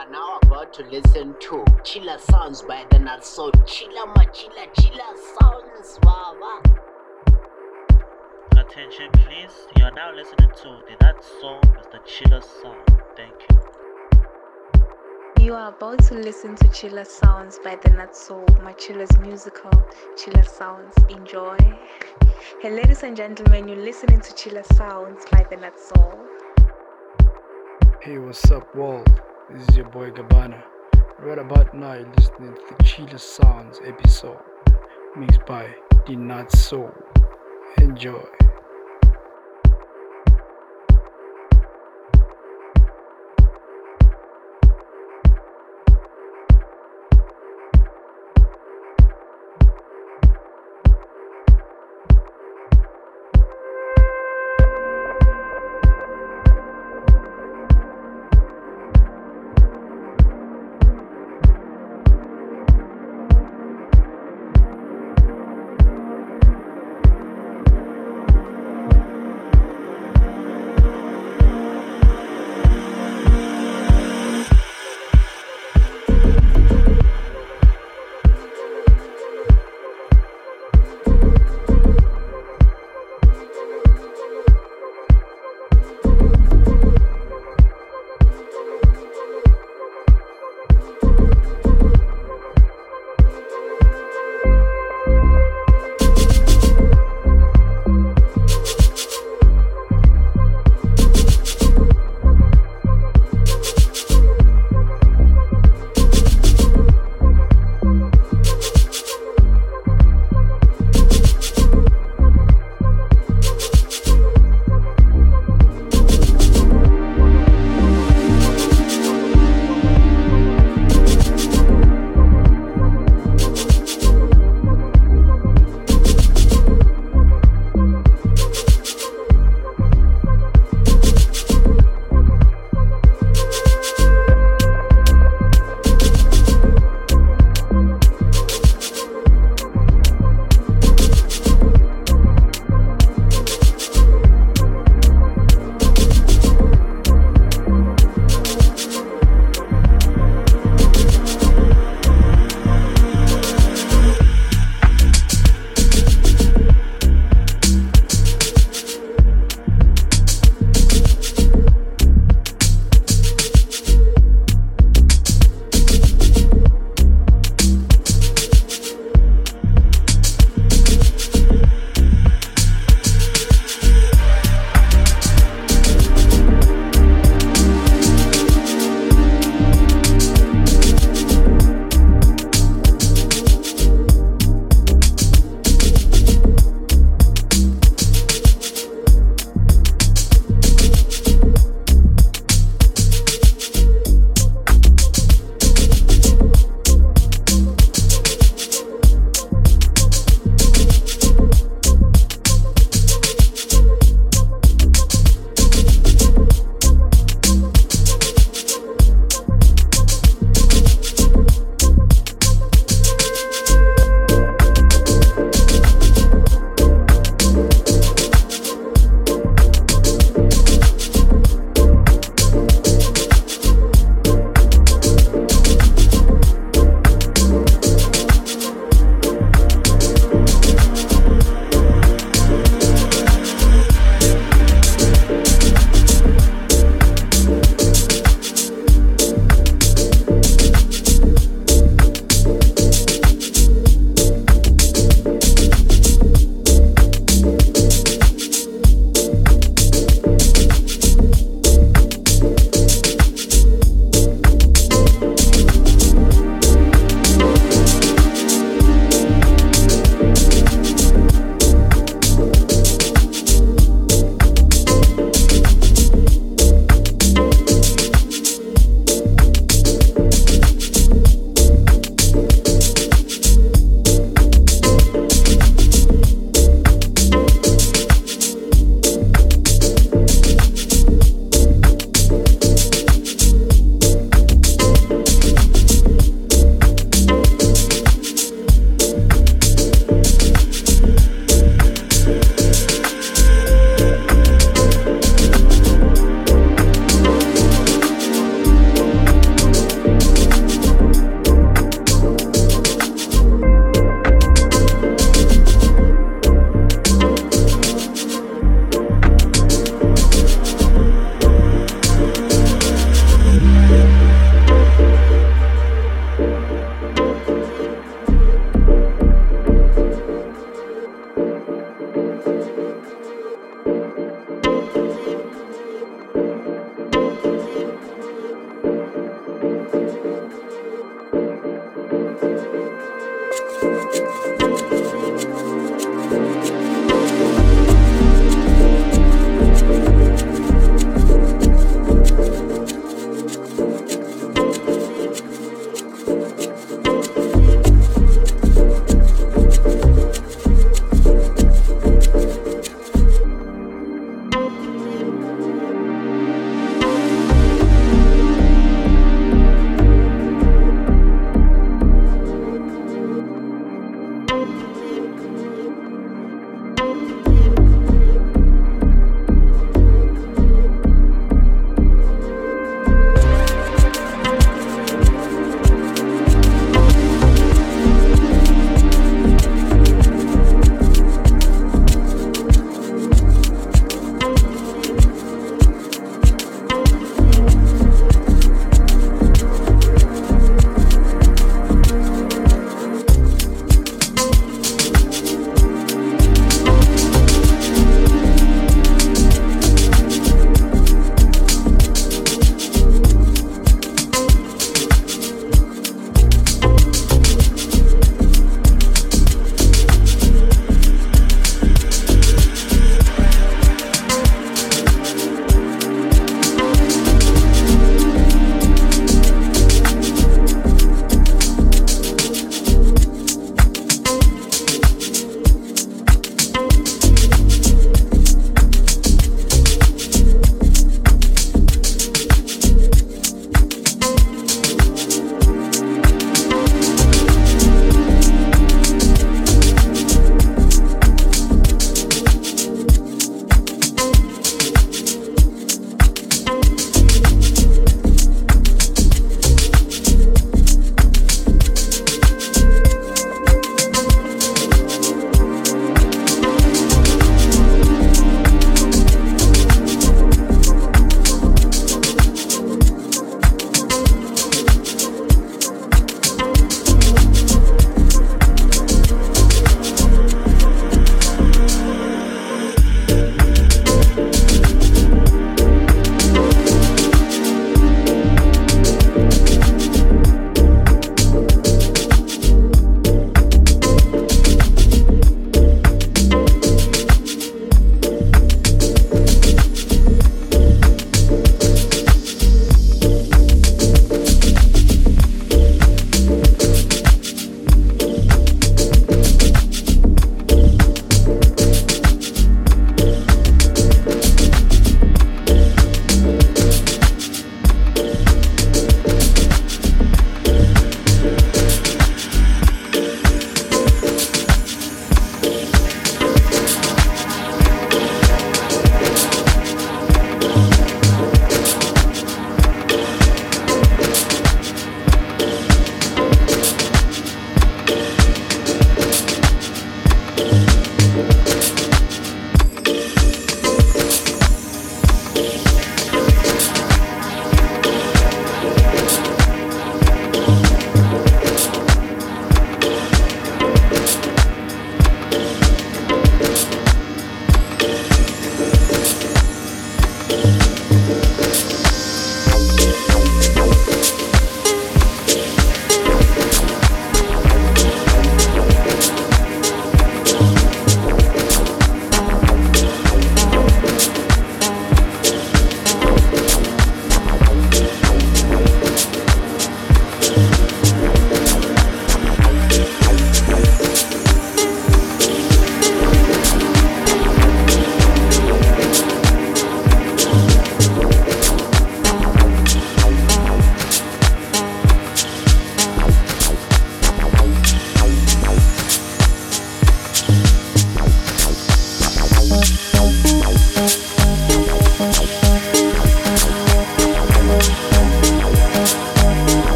are now about to listen to Chillas Sounds by the Nut So Chiller Machilla Chillas Sounds Baba. Attention please, you are now listening to the That Soul with the Chiller Sound. Thank you. You are about to listen to Chillas Sounds by DeNutzSoul, my Chiller's musical Chillas Sounds. Enjoy. Hey, ladies and gentlemen, you're listening to Chillas Sounds by DeNutzSoul. Hey, what's up, world? This is your boy Gabbana. Right about now, you're listening to the Chillas Sounds episode mixed by DeNutzSoul. Enjoy.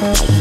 Thank